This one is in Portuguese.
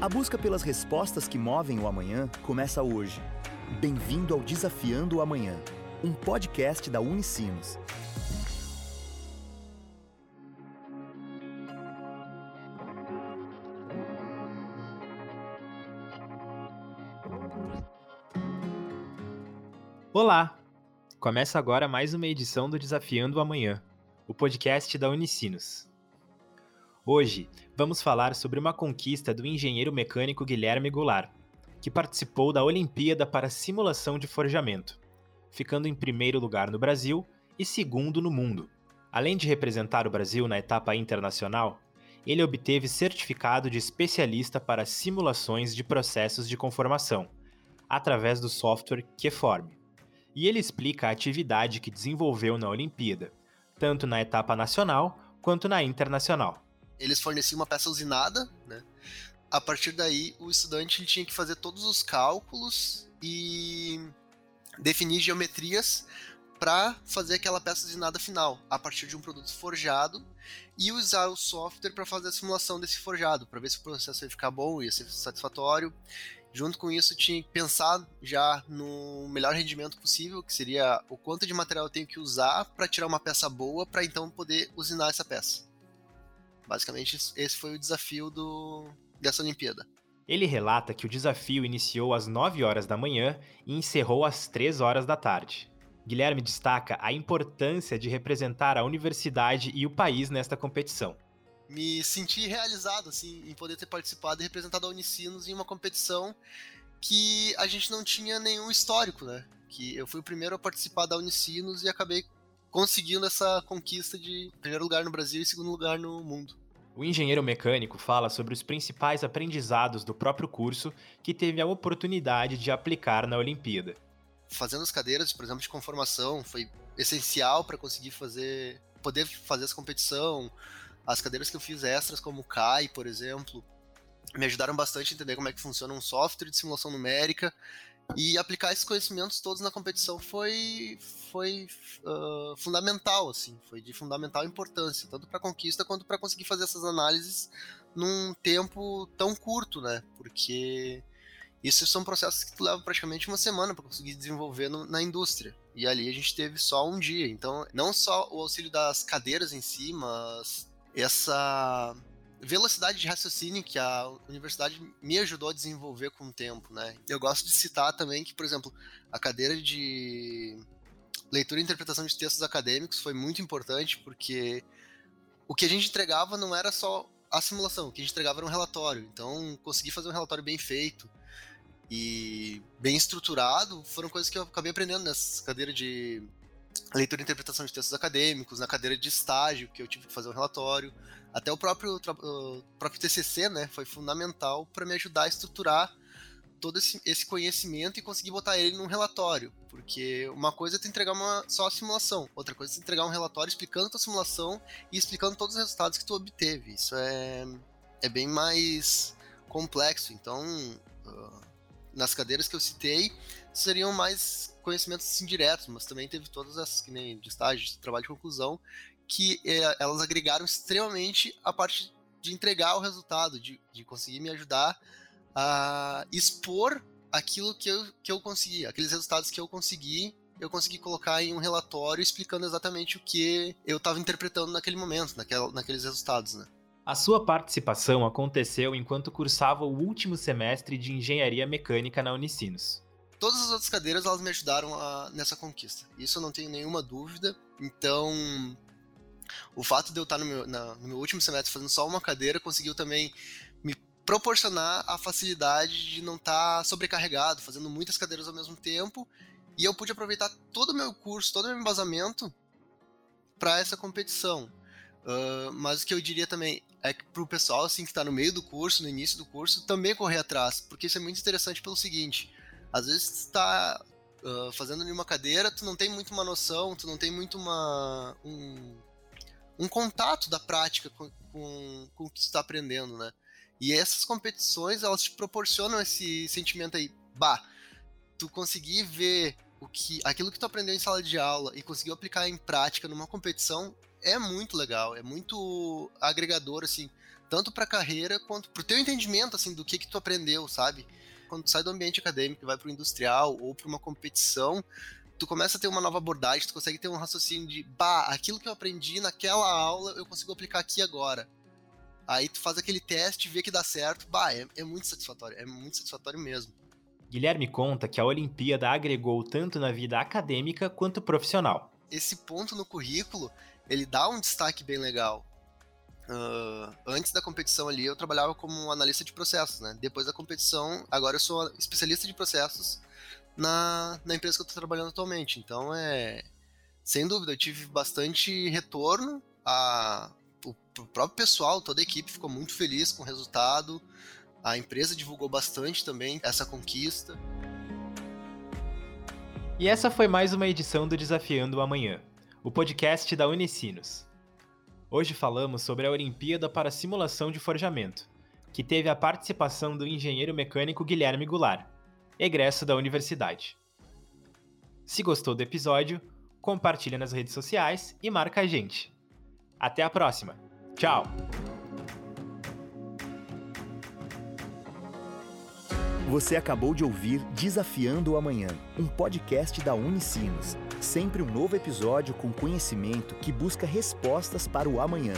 A busca pelas respostas que movem o amanhã começa hoje. Bem-vindo ao Desafiando o Amanhã, um podcast da Unicinos. Olá! Começa agora mais uma edição do Desafiando o Amanhã, o podcast da Unicinos. Hoje vamos falar sobre uma conquista do engenheiro mecânico Guilherme Goulart, que participou da Olimpíada para Simulação de Forjamento, ficando em primeiro lugar no Brasil e segundo no mundo. Além de representar o Brasil na etapa internacional, ele obteve certificado de especialista para simulações de processos de conformação, através do software Keyform e ele explica a atividade que desenvolveu na Olimpíada, tanto na etapa nacional quanto na internacional. Eles forneciam uma peça usinada, né? A partir daí, o estudante tinha que fazer todos os cálculos e definir geometrias para fazer aquela peça usinada final, a partir de um produto forjado, e usar o software para fazer a simulação desse forjado, para ver se o processo ia ficar bom, ia ser satisfatório. Junto com isso, tinha que pensar já no melhor rendimento possível, que seria o quanto de material eu tenho que usar para tirar uma peça boa, para então poder usinar essa peça. Basicamente, esse foi o desafio do, dessa Olimpíada. Ele relata que o desafio iniciou às 9 horas da manhã e encerrou às 3 horas da tarde. Guilherme destaca a importância de representar a universidade e o país nesta competição me senti realizado, assim, em poder ter participado e representado a Unicinos em uma competição que a gente não tinha nenhum histórico, né? Que eu fui o primeiro a participar da Unicinos e acabei conseguindo essa conquista de primeiro lugar no Brasil e segundo lugar no mundo. O engenheiro mecânico fala sobre os principais aprendizados do próprio curso que teve a oportunidade de aplicar na Olimpíada. Fazendo as cadeiras, por exemplo, de conformação, foi essencial para conseguir fazer, poder fazer essa competição. As cadeiras que eu fiz extras, como o CAI, por exemplo, me ajudaram bastante a entender como é que funciona um software de simulação numérica e aplicar esses conhecimentos todos na competição foi foi uh, fundamental assim foi de fundamental importância tanto para a conquista quanto para conseguir fazer essas análises num tempo tão curto né? Porque isso são processos que levam praticamente uma semana para conseguir desenvolver no, na indústria. E ali a gente teve só um dia. Então não só o auxílio das cadeiras em si mas essa velocidade de raciocínio que a universidade me ajudou a desenvolver com o tempo, né? Eu gosto de citar também que, por exemplo, a cadeira de leitura e interpretação de textos acadêmicos foi muito importante porque o que a gente entregava não era só a simulação, o que a gente entregava era um relatório. Então, conseguir fazer um relatório bem feito e bem estruturado foram coisas que eu acabei aprendendo nessa cadeira de leitura e interpretação de textos acadêmicos, na cadeira de estágio, que eu tive que fazer um relatório, até o próprio, o próprio TCC, né, foi fundamental para me ajudar a estruturar todo esse, esse, conhecimento e conseguir botar ele num relatório, porque uma coisa é tu entregar uma, só a simulação, outra coisa é tu entregar um relatório explicando a tua simulação e explicando todos os resultados que tu obteve, isso é, é bem mais complexo, então... Uh, nas cadeiras que eu citei, seriam mais conhecimentos assim, diretos, mas também teve todas essas, que nem de estágio, de trabalho de conclusão, que é, elas agregaram extremamente a parte de entregar o resultado, de, de conseguir me ajudar a expor aquilo que eu, que eu consegui, aqueles resultados que eu consegui, eu consegui colocar em um relatório explicando exatamente o que eu estava interpretando naquele momento, naquela, naqueles resultados, né? A sua participação aconteceu enquanto cursava o último semestre de engenharia mecânica na Unicinos. Todas as outras cadeiras elas me ajudaram a, nessa conquista. Isso eu não tenho nenhuma dúvida. Então, o fato de eu estar no meu, na, no meu último semestre fazendo só uma cadeira conseguiu também me proporcionar a facilidade de não estar sobrecarregado, fazendo muitas cadeiras ao mesmo tempo. E eu pude aproveitar todo o meu curso, todo o meu embasamento para essa competição. Uh, mas o que eu diria também é que pro pessoal assim que está no meio do curso, no início do curso, também correr atrás, porque isso é muito interessante pelo seguinte: às vezes está uh, fazendo uma cadeira, tu não tem muito uma noção, tu não tem muito uma um, um contato da prática com, com, com o que está aprendendo, né? E essas competições elas te proporcionam esse sentimento aí, bah, tu conseguir ver o que aquilo que tu aprendeu em sala de aula e conseguiu aplicar em prática numa competição é muito legal, é muito agregador, assim. tanto para a carreira quanto para o teu entendimento assim do que que tu aprendeu, sabe? Quando tu sai do ambiente acadêmico e vai para o industrial ou para uma competição, tu começa a ter uma nova abordagem, tu consegue ter um raciocínio de, bah, aquilo que eu aprendi naquela aula eu consigo aplicar aqui agora. Aí tu faz aquele teste, vê que dá certo, bah, é, é muito satisfatório, é muito satisfatório mesmo. Guilherme conta que a Olimpíada agregou tanto na vida acadêmica quanto profissional. Esse ponto no currículo, ele dá um destaque bem legal. Uh, antes da competição ali, eu trabalhava como analista de processos, né? Depois da competição, agora eu sou especialista de processos na, na empresa que eu estou trabalhando atualmente. Então, é... Sem dúvida, eu tive bastante retorno. A, o, o próprio pessoal, toda a equipe ficou muito feliz com o resultado. A empresa divulgou bastante também essa conquista. E essa foi mais uma edição do Desafiando o Amanhã, o podcast da Unicinos. Hoje falamos sobre a Olimpíada para Simulação de Forjamento, que teve a participação do engenheiro mecânico Guilherme Goulart, egresso da universidade. Se gostou do episódio, compartilha nas redes sociais e marca a gente. Até a próxima. Tchau! Você acabou de ouvir Desafiando o Amanhã, um podcast da Unicinos. Sempre um novo episódio com conhecimento que busca respostas para o amanhã.